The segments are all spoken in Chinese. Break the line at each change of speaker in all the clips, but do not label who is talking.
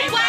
台湾》。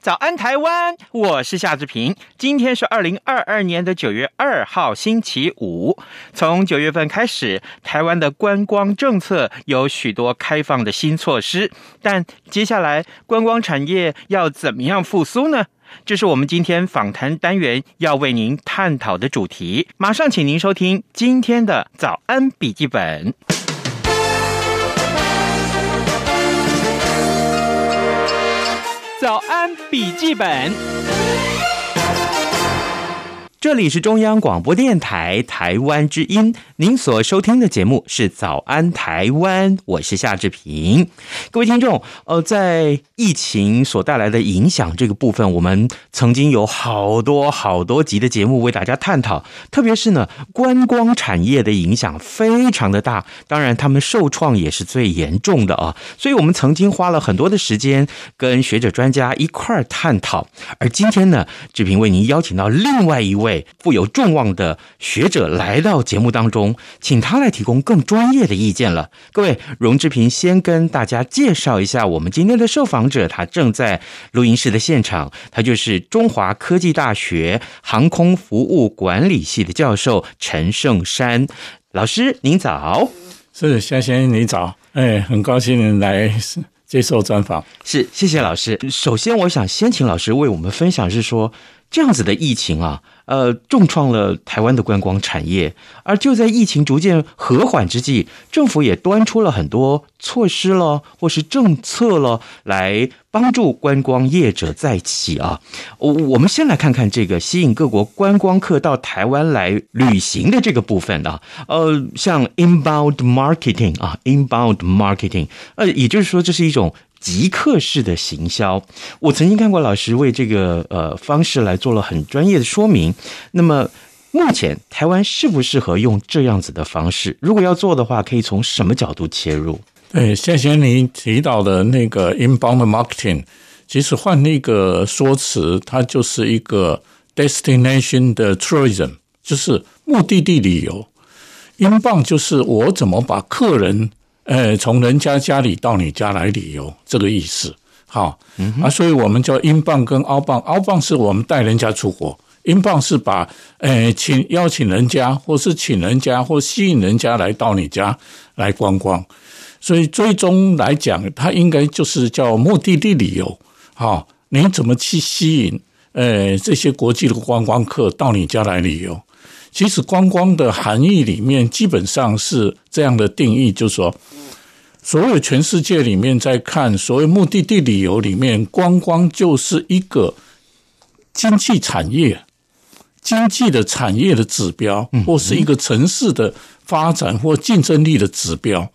早安台湾，我是夏志平。今天是二零二二年的九月二号，星期五。从九月份开始，台湾的观光政策有许多开放的新措施，但接下来观光产业要怎么样复苏呢？这是我们今天访谈单元要为您探讨的主题。马上请您收听今天的早安笔记本。早安笔记本。这里是中央广播电台台湾之音，您所收听的节目是《早安台湾》，我是夏志平。各位听众，呃，在疫情所带来的影响这个部分，我们曾经有好多好多集的节目为大家探讨。特别是呢，观光产业的影响非常的大，当然他们受创也是最严重的啊。所以我们曾经花了很多的时间跟学者专家一块儿探讨。而今天呢，志平为您邀请到另外一位。富有众望的学者来到节目当中，请他来提供更专业的意见了。各位，荣志平先跟大家介绍一下我们今天的受访者，他正在录音室的现场，他就是中华科技大学航空服务管理系的教授陈胜山老师。您早，
是夏先生，你早，哎，很高兴您来接受专访。
是，谢谢老师。首先，我想先请老师为我们分享，是说这样子的疫情啊。呃，重创了台湾的观光产业，而就在疫情逐渐和缓之际，政府也端出了很多措施了，或是政策了，来帮助观光业者再起啊。我我们先来看看这个吸引各国观光客到台湾来旅行的这个部分啊。呃，像 inbound marketing 啊，inbound marketing，呃，也就是说这是一种。即刻式的行销，我曾经看过老师为这个呃方式来做了很专业的说明。那么目前台湾适不适合用这样子的方式？如果要做的话，可以从什么角度切入？
对，谢谢您提到的那个 inbound marketing，其实换那个说辞，它就是一个 destination 的 tourism，就是目的地旅游。inbound 就是我怎么把客人。呃，从人家家里到你家来旅游，这个意思，好，嗯、啊，所以我们叫英镑跟澳镑。澳镑是我们带人家出国英镑是把呃请邀请人家，或是请人家，或吸引人家来到你家来观光，所以最终来讲，它应该就是叫目的地旅游，好，你怎么去吸引呃这些国际的观光客到你家来旅游？其实观光的含义里面，基本上是这样的定义，就是说，所有全世界里面在看所谓目的地旅游里面，观光就是一个经济产业、经济的产业的指标，或是一个城市的发展或竞争力的指标。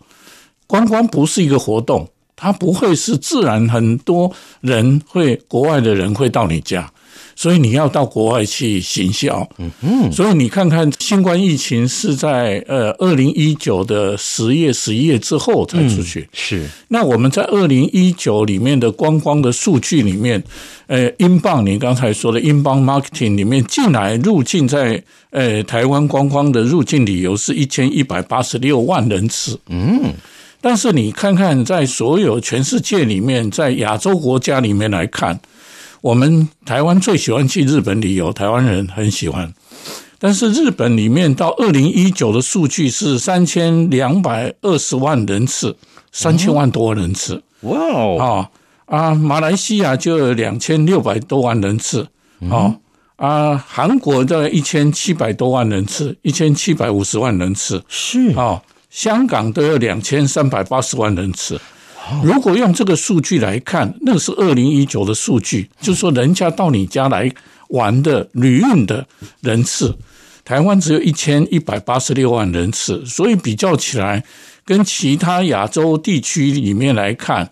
观光不是一个活动，它不会是自然，很多人会国外的人会到你家。所以你要到国外去行销，嗯嗯，所以你看看新冠疫情是在呃二零一九的十月十一月之后才出去，
嗯，是。那
我们在二零一九里面的观光的数据里面，呃，inbound 你刚才说的 inbound marketing 里面进来入境在呃台湾观光的入境理由是一千一百八十六万人次，嗯，但是你看看在所有全世界里面，在亚洲国家里面来看。我们台湾最喜欢去日本旅游，台湾人很喜欢。但是日本里面到二零一九的数据是三千两百二十万人次，三千万多人次。哇哦！啊，马来西亚就有两千六百多万人次。哦啊，韩国的一千七百多万人次，一千七百五十万人次。是啊，香港都有两千三百八十万人次。如果用这个数据来看，那是二零一九的数据，就是说人家到你家来玩的旅运的人次，台湾只有一千一百八十六万人次，所以比较起来，跟其他亚洲地区里面来看，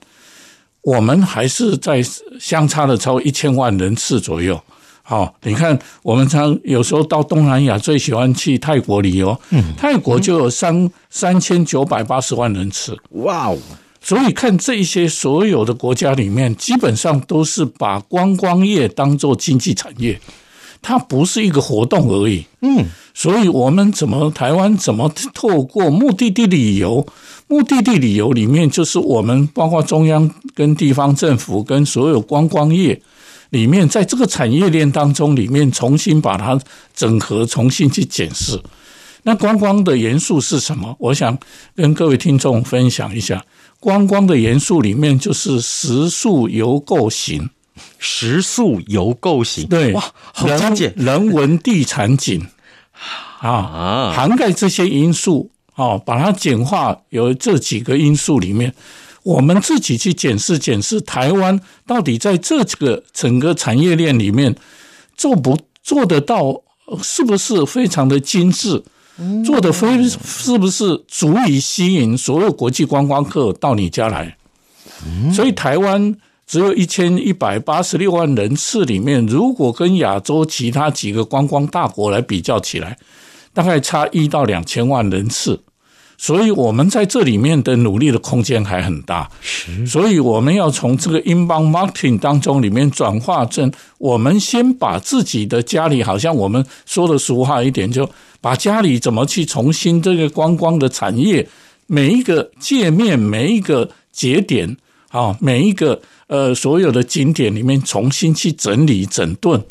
我们还是在相差了超过一千万人次左右。好，你看，我们常有时候到东南亚最喜欢去泰国旅游，嗯，泰国就有三三千九百八十万人次，哇哦！所以看这一些所有的国家里面，基本上都是把观光业当做经济产业。它不是一个活动而已，嗯，所以我们怎么台湾怎么透过目的地旅游？目的地旅游里面就是我们包括中央跟地方政府跟所有观光业里面，在这个产业链当中里面重新把它整合，重新去检视。那观光的元素是什么？我想跟各位听众分享一下，观光的元素里面就是食宿游购行。
食宿游购行，
对，
哇，好精简，
人文地产景。啊，涵盖这些因素啊，把它简化，有这几个因素里面，我们自己去检视检视，台湾到底在这个整个产业链里面做不做得到，是不是非常的精致，做的非是不是足以吸引所有国际观光客到你家来？所以台湾。只有一千一百八十六万人次里面，如果跟亚洲其他几个观光大国来比较起来，大概差一到两千万人次，所以我们在这里面的努力的空间还很大。所以我们要从这个 inbound marketing 当中里面转化成，我们先把自己的家里，好像我们说的俗话一点，就把家里怎么去重新这个观光的产业，每一个界面，每一个节点，啊，每一个。呃，所有的景点里面重新去整理整顿，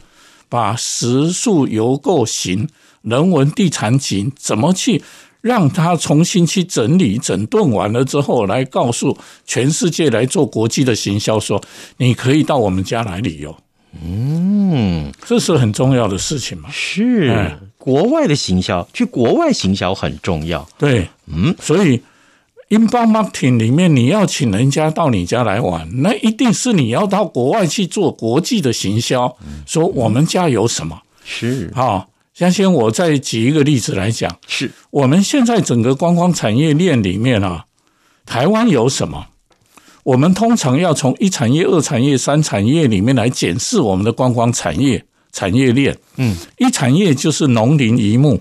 把食宿游购行、人文地产景怎么去让它重新去整理整顿完了之后，来告诉全世界来做国际的行销，说你可以到我们家来旅游。嗯，这是很重要的事情嘛。
是，嗯，国外的行销，去国外行销很重要。
对，嗯，所以。Inbound marketing 里面，你要请人家到你家来玩，那一定是你要到国外去做国际的行销，说我们家有什么
是
好。相信我再举一个例子来讲，
是
我们现在整个观光产业链里面啊，台湾有什么？我们通常要从一产业、二产业、三产业里面来检视我们的观光产业产业链。嗯，一产业就是农林渔牧。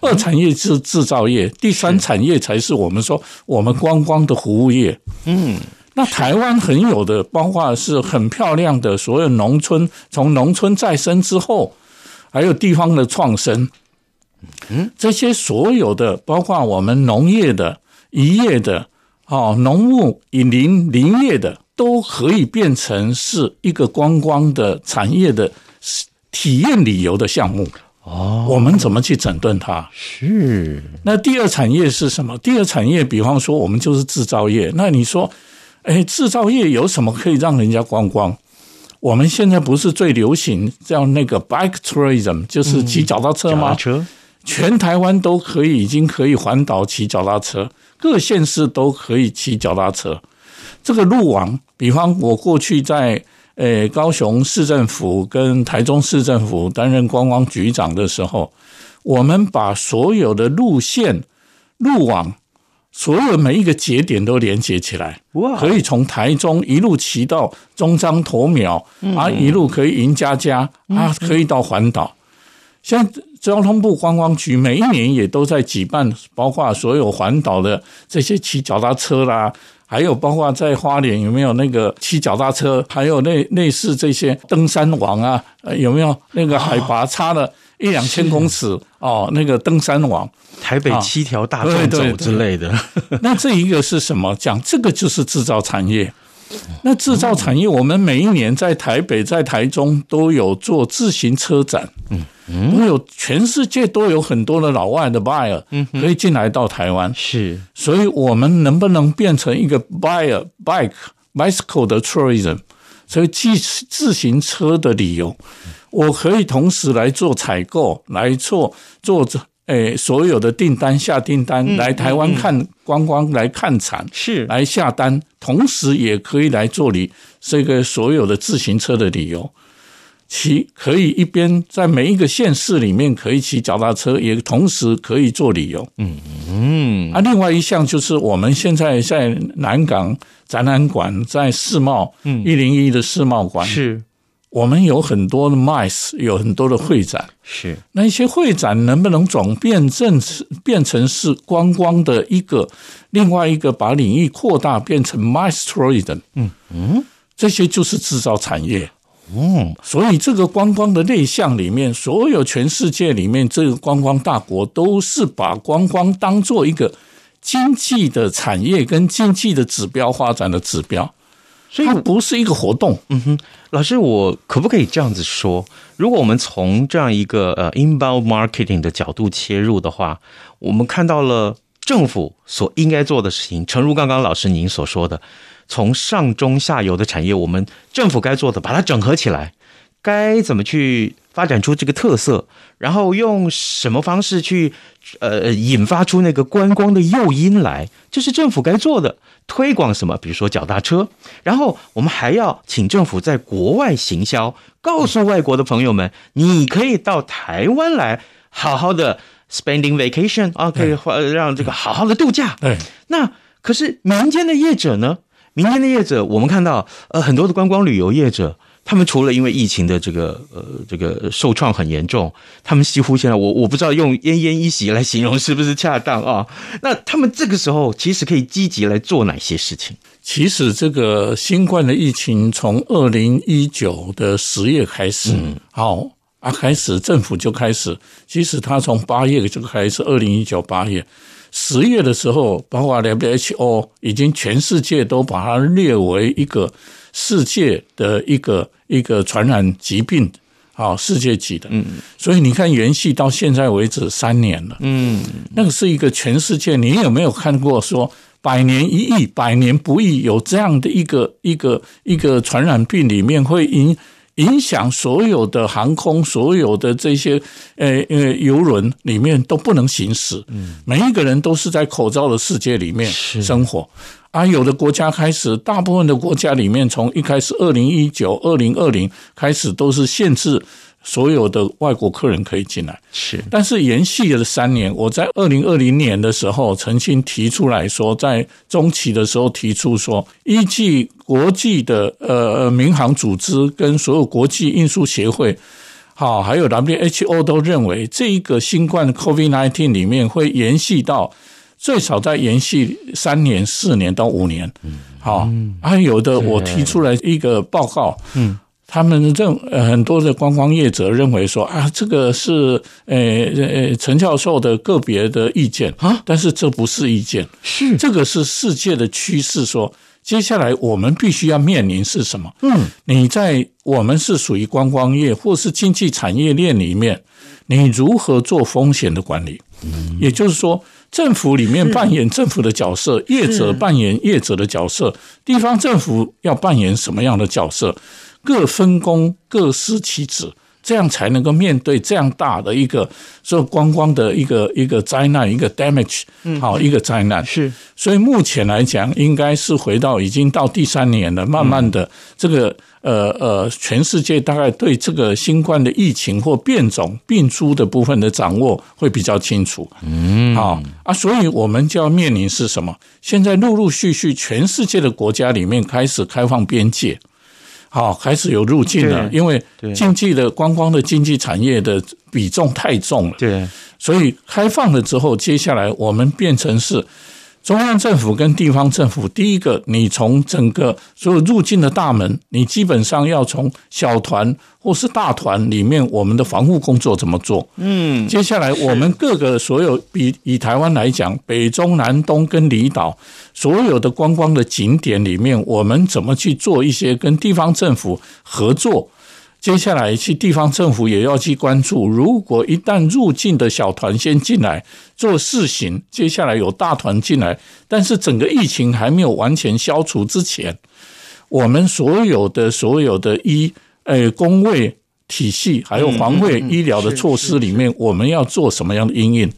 二产业是制造业，第三产业才是我们说我们观光的服务业。嗯，那台湾很有的，包括是很漂亮的所有农村，从农村再生之后，还有地方的创生。嗯，这些所有的，包括我们农业的、渔业的、哦，农牧、以林林业的，都可以变成是一个观光的产业的体验旅游的项目。哦，我们怎么去整顿它？
是。
那第二产业是什么？第二产业，比方说我们就是制造业。那你说，哎，制造业有什么可以让人家观光？我们现在不是最流行叫那个 bike tourism，就是骑脚踏车吗？全台湾都可以，已经可以环岛骑脚踏车，各县市都可以骑脚踏车。这个路网，比方我过去在。诶，高雄市政府跟台中市政府担任观光局长的时候，我们把所有的路线、路网，所有每一个节点都连接起来，可以从台中一路骑到中彰头苗，啊，一路可以迎家家，啊，可以到环岛。像交通部观光局每一年也都在举办，包括所有环岛的这些骑脚踏车啦。还有包括在花莲有没有那个骑脚踏车？还有类类似这些登山网啊，有没有那个海拔差了一两千公尺哦？那个登山网，
台北七条大纵走之类的。
那这一个是什么？讲这个就是制造产业。那制造产业，我们每一年在台北、在台中都有做自行车展。嗯。都有全世界都有很多的老外的 buyer，可以进来到台湾，
是，
所以我们能不能变成一个 buyer bike bicycle 的 tourism，所以自自行车的理由，我可以同时来做采购，来做做这诶所有的订单下订单，来台湾看观光来看产，
是。
来下单，同时也可以来做你这个所有的自行车的旅游。骑可以一边在每一个县市里面可以骑脚踏车，也同时可以做旅游。嗯嗯。啊，另外一项就是我们现在在南港展览馆，在世贸，嗯，一零一的世贸馆
是。
我们有很多的 MICE，有很多的会展，
是
那一些会展能不能转变成变成是观光的一个另外一个把领域扩大变成 MICE tourism？嗯嗯，这些就是制造产业。嗯，所以这个观光的内向里面，所有全世界里面这个观光大国都是把观光当做一个经济的产业跟经济的指标发展的指标。所以它不是一个活动。
嗯哼，老师，我可不可以这样子说？如果我们从这样一个呃 inbound marketing 的角度切入的话，我们看到了政府所应该做的事情，诚如刚刚老师您所说的，从上中下游的产业，我们政府该做的，把它整合起来，该怎么去发展出这个特色，然后用什么方式去呃引发出那个观光的诱因来，这是政府该做的。推广什么？比如说脚踏车，然后我们还要请政府在国外行销，告诉外国的朋友们，你可以到台湾来好好的 spending vacation 啊，可以让这个好好的度假。
对，
那可是民间的业者呢？民间的业者，我们看到呃很多的观光旅游业者。他们除了因为疫情的这个呃这个受创很严重，他们几乎现在我我不知道用奄奄一息来形容是不是恰当啊？那他们这个时候其实可以积极来做哪些事情？
其实这个新冠的疫情从二零一九的十月开始，嗯、好啊，开始政府就开始，其实他从八月就开始，二零一九八月十月的时候，包括 WHO 已经全世界都把它列为一个。世界的一个一个传染疾病，啊，世界级的，嗯，所以你看，延续到现在为止三年了，嗯，那个是一个全世界，你有没有看过说百年一遇、百年不遇有这样的一个一个一个传染病里面会影影响所有的航空、所有的这些呃呃游轮里面都不能行驶，嗯，每一个人都是在口罩的世界里面生活。啊，有的国家开始，大部分的国家里面，从一开始二零一九、二零二零开始，都是限制所有的外国客人可以进来。
是，
但是延续了三年，我在二零二零年的时候曾经提出来说，在中期的时候提出说，依据国际的呃民航组织跟所有国际运输协会，好，还有 WHO 都认为，这一个新冠 COVID-19 里面会延续到。最少再延续三年、四年到五年，嗯，好，还有的我提出来一个报告，嗯，他们认呃很多的观光业者认为说啊，这个是呃呃陈教授的个别的意见啊，但是这不是意见，是这个是世界的趋势，说接下来我们必须要面临是什么？嗯，你在我们是属于观光业或是经济产业链里面，你如何做风险的管理？嗯，也就是说。政府里面扮演政府的角色，业者扮演业者的角色，地方政府要扮演什么样的角色？各分工，各司其职，这样才能够面对这样大的一个说观光的一个一个灾难，一个 damage，好一个灾难。是，所以目前来讲，应该是回到已经到第三年了，慢慢的这个。呃呃，全世界大概对这个新冠的疫情或变种病株的部分的掌握会比较清楚。嗯，好啊，所以我们就要面临是什么？现在陆陆续续，全世界的国家里面开始开放边界，好，开始有入境了，因为经济的观光的经济产业的比重太重了。对，所以开放了之后，接下来我们变成是。中央政府跟地方政府，第一个，你从整个所有入境的大门，你基本上要从小团或是大团里面，我们的防护工作怎么做？嗯，接下来我们各个所有比以台湾来讲，北中南东跟离岛所有的观光的景点里面，我们怎么去做一些跟地方政府合作？接下来，去地方政府也要去关注，如果一旦入境的小团先进来做试行，接下来有大团进来，但是整个疫情还没有完全消除之前，我们所有的所有的医诶工卫体系，还有防卫医疗的措施里面，我们要做什么样的应应？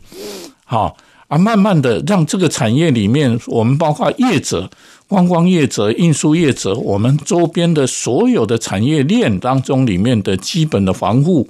好啊，慢慢的让这个产业里面，我们包括业者。观光业者、运输业者，我们周边的所有的产业链当中里面的基本的防护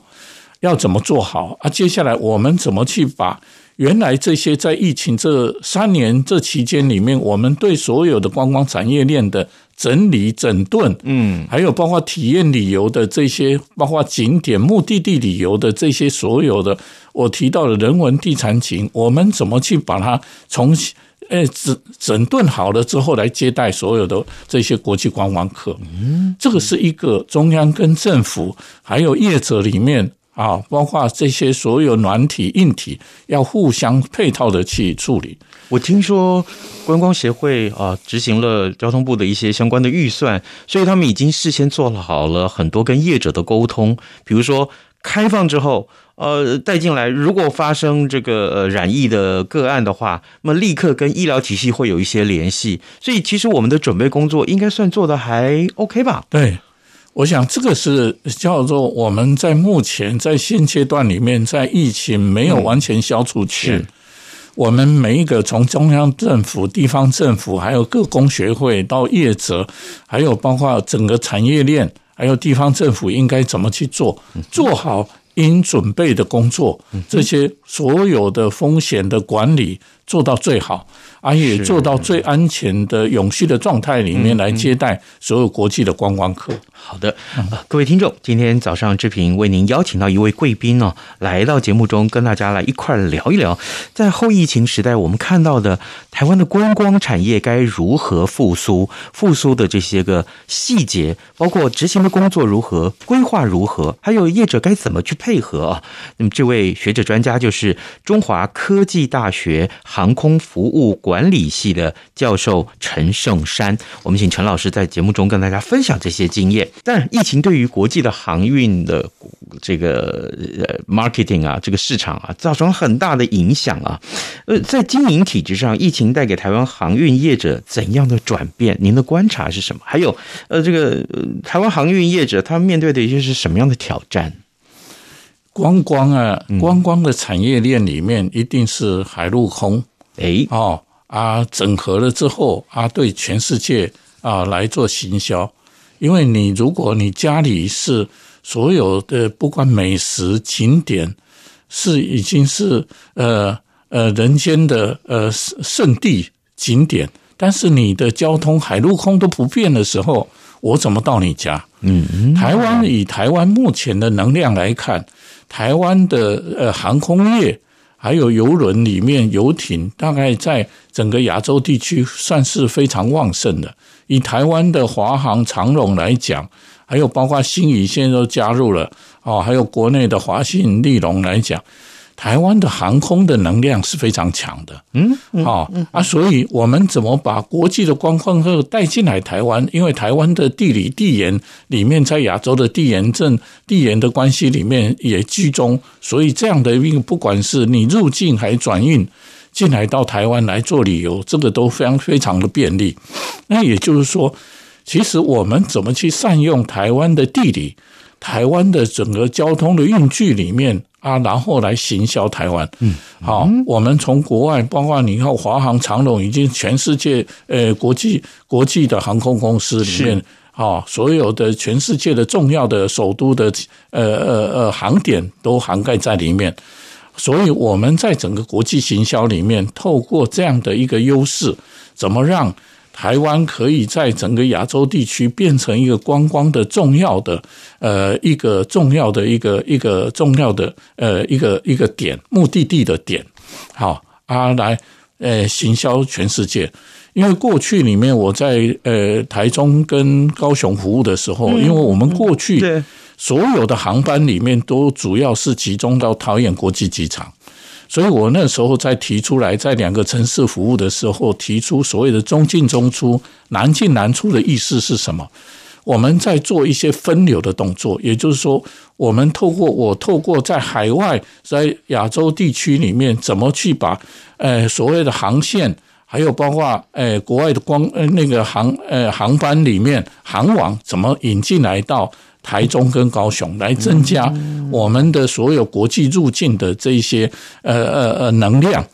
要怎么做好啊？接下来我们怎么去把原来这些在疫情这三年这期间里面，我们对所有的观光产业链的整理整顿，嗯，还有包括体验旅游的这些，包括景点、目的地旅游的这些所有的我提到的人文地产景，我们怎么去把它重新诶整整顿好了之后来接待所有的这些国际观光客？嗯，这个是一个中央跟政府还有业者里面。啊，包括这些所有软体、硬体要互相配套的去处理。
我听说观光协会啊，执行了交通部的一些相关的预算，所以他们已经事先做了好了很多跟业者的沟通。比如说开放之后，呃，带进来如果发生这个呃染疫的个案的话，那么立刻跟医疗体系会有一些联系。所以其实我们的准备工作应该算做的还 OK 吧？
对。我想，这个是叫做我们在目前在现阶段里面，在疫情没有完全消除前，嗯、我们每一个从中央政府、地方政府，还有各工学会到业者，还有包括整个产业链，还有地方政府应该怎么去做，做好应准备的工作，这些所有的风险的管理做到最好。而也做到最安全的永续的状态里面来接待所有国际的观光客。
好的，各位听众，今天早上志平为您邀请到一位贵宾哦，来到节目中跟大家来一块聊一聊，在后疫情时代，我们看到的台湾的观光产业该如何复苏，复苏的这些个细节，包括执行的工作如何，规划如何，还有业者该怎么去配合啊？那么这位学者专家就是中华科技大学航空服务管理系的教授陈胜山，我们请陈老师在节目中跟大家分享这些经验。但疫情对于国际的航运的这个呃 marketing 啊，这个市场啊，造成很大的影响啊。呃，在经营体制上，疫情带给台湾航运业者怎样的转变？您的观察是什么？还有，呃，这个台湾航运业者他面对的一些是什么样的挑战？
观光啊，观光的产业链里面一定是海陆空，哎，哦。啊，整合了之后啊，对全世界啊来做行销。因为你如果你家里是所有的不管美食景点是已经是呃呃人间的呃圣地景点，但是你的交通海陆空都不便的时候，我怎么到你家？嗯，台湾以台湾目前的能量来看，台湾的呃航空业。还有游轮里面游艇，大概在整个亚洲地区算是非常旺盛的。以台湾的华航、长荣来讲，还有包括新宇现在都加入了哦，还有国内的华信、立荣来讲。台湾的航空的能量是非常强的，嗯，好啊，所以我们怎么把国际的观光客带进来台湾？因为台湾的地理地缘里面，在亚洲的地缘政地缘的关系里面也居中，所以这样的运，不管是你入境还转运进来到台湾来做旅游，这个都非常非常的便利。那也就是说，其实我们怎么去善用台湾的地理，台湾的整个交通的运具里面。啊，然后来行销台湾。嗯，好，我们从国外，包括你看华航、长龙，已经全世界呃国际国际的航空公司里面，啊，所有的全世界的重要的首都的呃呃呃航点都涵盖在里面。所以我们在整个国际行销里面，透过这样的一个优势，怎么让？台湾可以在整个亚洲地区变成一个观光的重要的呃一个重要的一个一个重要的呃一个一个点目的地的点，好啊，来呃行销全世界。因为过去里面我在呃台中跟高雄服务的时候，因为我们过去所有的航班里面都主要是集中到桃园国际机场。所以我那时候在提出来，在两个城市服务的时候，提出所谓的中进中出、南进南出的意思是什么？我们在做一些分流的动作，也就是说，我们透过我透过在海外，在亚洲地区里面，怎么去把呃所谓的航线，还有包括呃国外的光那个航呃航班里面航网，怎么引进来到。台中跟高雄来增加我们的所有国际入境的这些呃呃呃能量，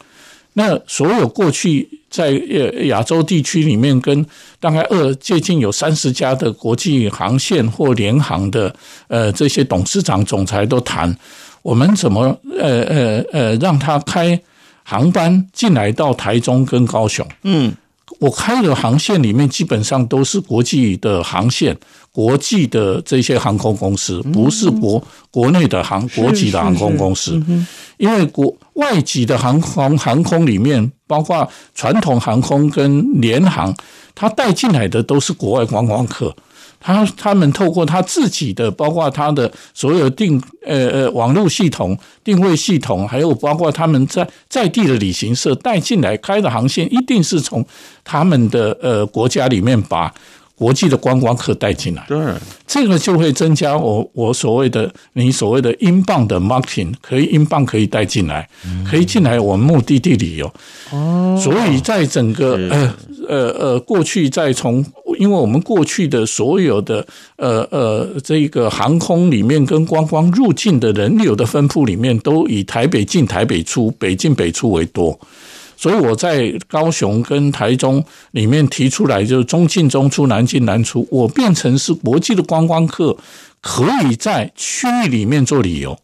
那所有过去在呃亚洲地区里面，跟大概二接近有三十家的国际航线或联航的呃这些董事长、总裁都谈，我们怎么呃呃呃让他开航班进来到台中跟高雄？嗯。我开的航线里面基本上都是国际的航线，国际的这些航空公司，不是国国内的航国际的航空公司。因为国外籍的航空航空里面，包括传统航空跟联航，它带进来的都是国外观光客。他他们透过他自己的，包括他的所有定呃呃网络系统、定位系统，还有包括他们在在地的旅行社带进来开的航线，一定是从他们的呃国家里面把。国际的观光客带进来，对，这个就会增加我我所谓的你所谓的英镑的 marketing，可以英镑可以带进来，可以进来我们目的地旅游。哦，所以在整个呃呃呃过去，在从因为我们过去的所有的呃呃这个航空里面跟观光入境的人流的分布里面，都以台北进台北出，北进北出为多。所以我在高雄跟台中里面提出来，就是中进中出，南进南出。我变成是国际的观光客可以在区域里面做旅游，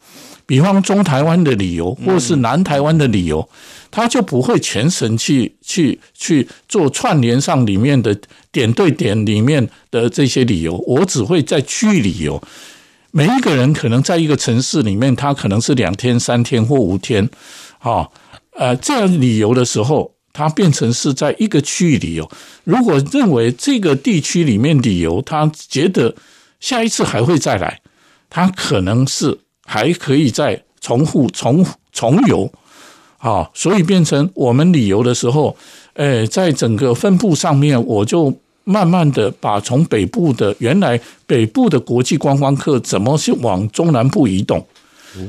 比方中台湾的旅游，或是南台湾的旅游，他就不会全程去去去做串联上里面的点对点里面的这些旅游。我只会在区域旅游，每一个人可能在一个城市里面，他可能是两天、三天或五天，啊。呃，这样旅游的时候，它变成是在一个区域旅游。如果认为这个地区里面旅游，他觉得下一次还会再来，他可能是还可以再重复重重游，啊，所以变成我们旅游的时候，呃，在整个分布上面，我就慢慢的把从北部的原来北部的国际观光客怎么去往中南部移动。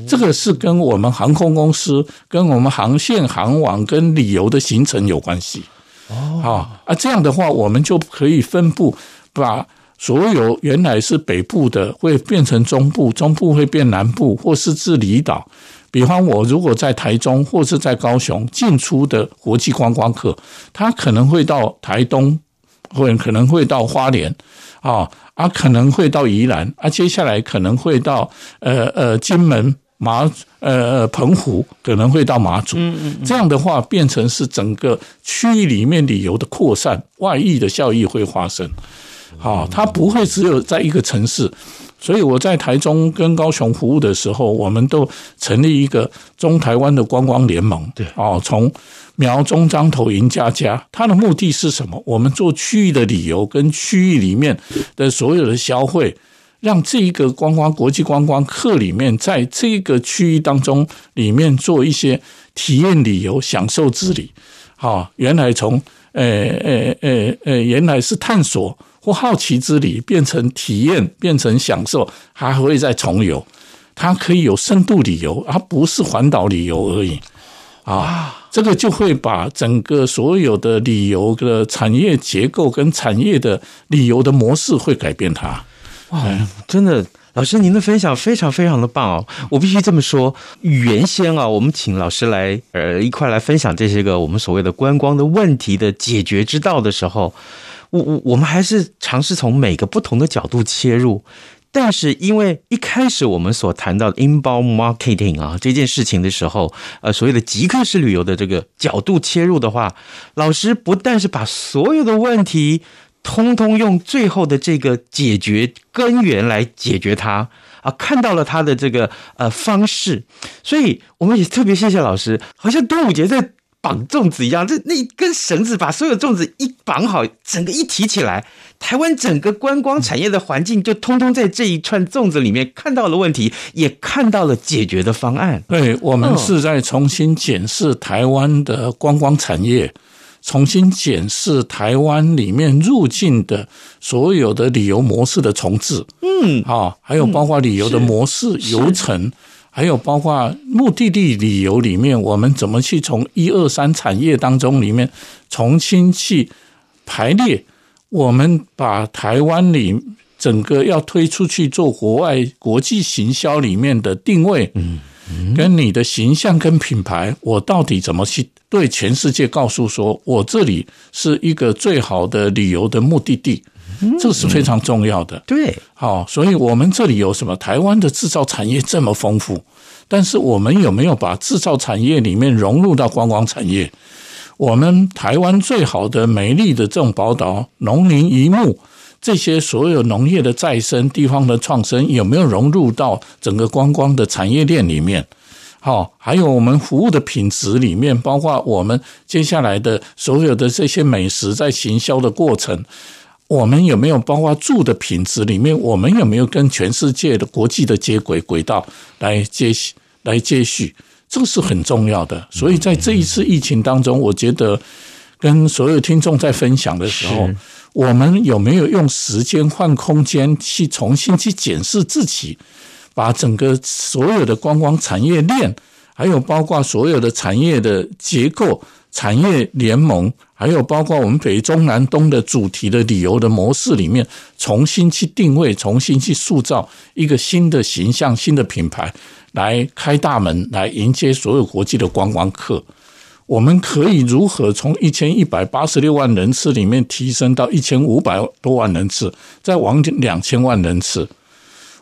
这个是跟我们航空公司、跟我们航线、航网跟旅游的行程有关系。哦，啊，这样的话，我们就可以分布，把所有原来是北部的会变成中部，中部会变南部，或是至离岛。比方我如果在台中或是在高雄进出的国际观光客，他可能会到台东，或可能会到花莲，啊。啊，可能会到宜兰，啊，接下来可能会到呃呃金门马呃澎湖，可能会到马祖。嗯嗯，这样的话变成是整个区域里面旅游的扩散，外溢的效益会发生。好，它不会只有在一个城市。所以我在台中跟高雄服务的时候，我们都成立一个中台湾的观光联盟。对，哦，从苗中彰投赢家家，它的目的是什么？我们做区域的旅游跟区域里面的所有的消费，让这一个观光国际观光客里面，在这个区域当中里面做一些体验旅游、享受之旅。好，原来从呃呃呃呃，原来是探索。或好奇之旅变成体验，变成享受，还会再重游。它可以有深度旅游，而不是环岛旅游而已。啊，这个就会把整个所有的旅游的产业结构跟产业的旅游的模式会改变它。
哇，真的，老师您的分享非常非常的棒哦！我必须这么说，原先啊，我们请老师来呃一块来分享这些个我们所谓的观光的问题的解决之道的时候。我我我们还是尝试从每个不同的角度切入，但是因为一开始我们所谈到的 inbound marketing 啊这件事情的时候，呃，所谓的极客式旅游的这个角度切入的话，老师不但是把所有的问题通通用最后的这个解决根源来解决它啊，看到了他的这个呃方式，所以我们也特别谢谢老师，好像端午节在。绑粽子一样，这那一根绳子把所有粽子一绑好，整个一提起来，台湾整个观光产业的环境就通通在这一串粽子里面看到了问题，也看到了解决的方案。
对，我们是在重新检视台湾的观光产业，重新检视台湾里面入境的所有的旅游模式的重置。嗯，啊，还有包括旅游的模式、流程。还有包括目的地旅游里面，我们怎么去从一二三产业当中里面重新去排列？我们把台湾里整个要推出去做国外国际行销里面的定位，嗯，跟你的形象跟品牌，我到底怎么去对全世界告诉说，我这里是一个最好的旅游的目的地，这是非常重要的。
对，
好，所以我们这里有什么？台湾的制造产业这么丰富，但是我们有没有把制造产业里面融入到观光产业？我们台湾最好的美丽的这种宝岛，农林渔牧。这些所有农业的再生、地方的创生，有没有融入到整个观光的产业链里面？好，还有我们服务的品质里面，包括我们接下来的所有的这些美食在行销的过程，我们有没有包括住的品质里面？我们有没有跟全世界的国际的接轨轨道来接来接续？这个是很重要的。所以在这一次疫情当中，我觉得跟所有听众在分享的时候。我们有没有用时间换空间去重新去检视自己，把整个所有的观光产业链，还有包括所有的产业的结构、产业联盟，还有包括我们北中南东的主题的旅游的模式里面，重新去定位，重新去塑造一个新的形象、新的品牌，来开大门，来迎接所有国际的观光客。我们可以如何从一千一百八十六万人次里面提升到一千五百多万人次，再往两千万人次？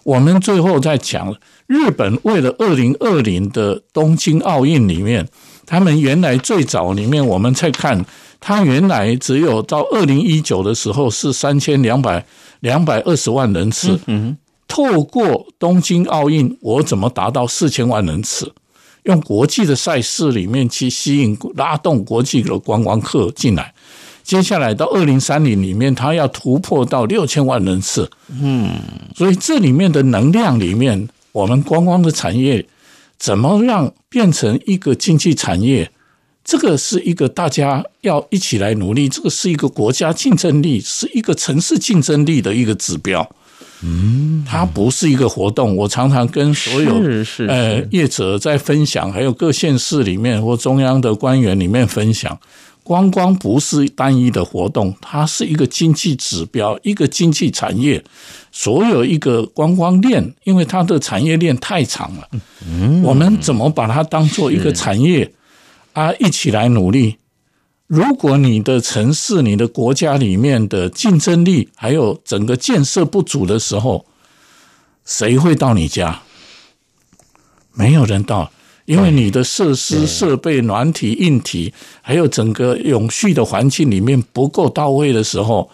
我们最后再讲，日本为了二零二零的东京奥运里面，他们原来最早里面我们在看，他原来只有到二零一九的时候是三千两百两百二十万人次。嗯，透过东京奥运，我怎么达到四千万人次？用国际的赛事里面去吸引、拉动国际的观光客进来。接下来到二零三零里面，它要突破到六千万人次。嗯，所以这里面的能量里面，我们观光的产业怎么让变成一个经济产业？这个是一个大家要一起来努力，这个是一个国家竞争力，是一个城市竞争力的一个指标。嗯，它不是一个活动。我常常跟所有呃业者在分享，还有各县市里面或中央的官员里面分享，观光不是单一的活动，它是一个经济指标，一个经济产业。所有一个观光链，因为它的产业链太长了，嗯，我们怎么把它当做一个产业啊？一起来努力。如果你的城市、你的国家里面的竞争力还有整个建设不足的时候，谁会到你家？没有人到，因为你的设施、设备、软体、硬体，还有整个永续的环境里面不够到位的时候，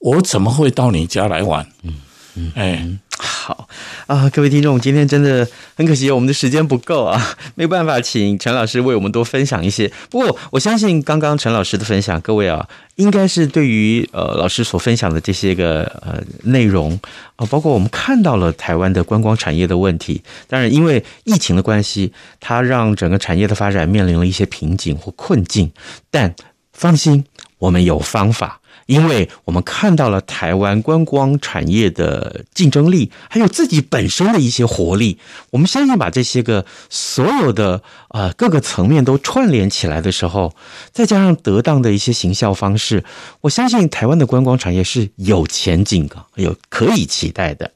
我怎么会到你家来玩？嗯嗯，哎。
好啊，各位听众，今天真的很可惜，我们的时间不够啊，没有办法请陈老师为我们多分享一些。不过，我相信刚刚陈老师的分享，各位啊，应该是对于呃老师所分享的这些个呃内容啊，包括我们看到了台湾的观光产业的问题。当然，因为疫情的关系，它让整个产业的发展面临了一些瓶颈或困境。但放心，我们有方法。因为我们看到了台湾观光产业的竞争力，还有自己本身的一些活力，我们相信把这些个所有的呃各个层面都串联起来的时候，再加上得当的一些行销方式，我相信台湾的观光产业是有前景的，有可以期待的。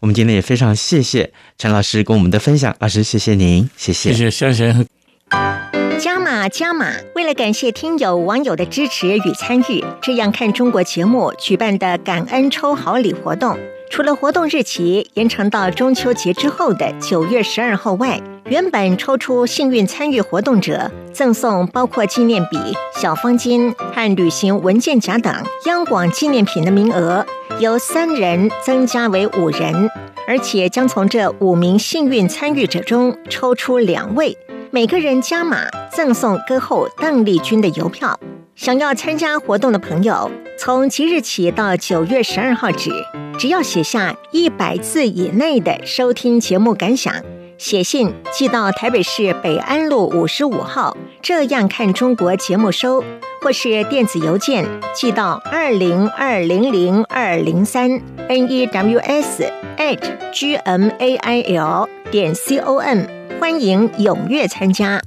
我们今天也非常谢谢陈老师跟我们的分享，老师谢谢您，谢谢，
谢谢，谢谢。
加码加码！为了感谢听友网友的支持与参与，这样看中国节目举办的感恩抽好礼活动，除了活动日期延长到中秋节之后的九月十二号外，原本抽出幸运参与活动者赠送包括纪念笔、小方巾和旅行文件夹等央广纪念品的名额，由三人增加为五人，而且将从这五名幸运参与者中抽出两位。每个人加码赠送歌后邓丽君的邮票。想要参加活动的朋友，从即日起到九月十二号止，只要写下一百字以内的收听节目感想，写信寄到台北市北安路五十五号，这样看中国节目收，或是电子邮件寄到二零二零零二零三 news at gmail 点 com。欢迎踊跃参加，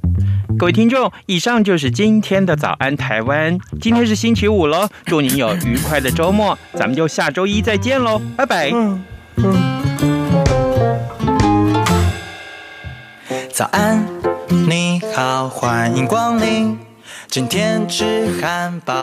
各位听众，以上就是今天的早安台湾。今天是星期五喽，祝您有愉快的周末，咱们就下周一再见喽，拜拜。嗯嗯
早安，你好，欢迎光临。今天吃汉堡。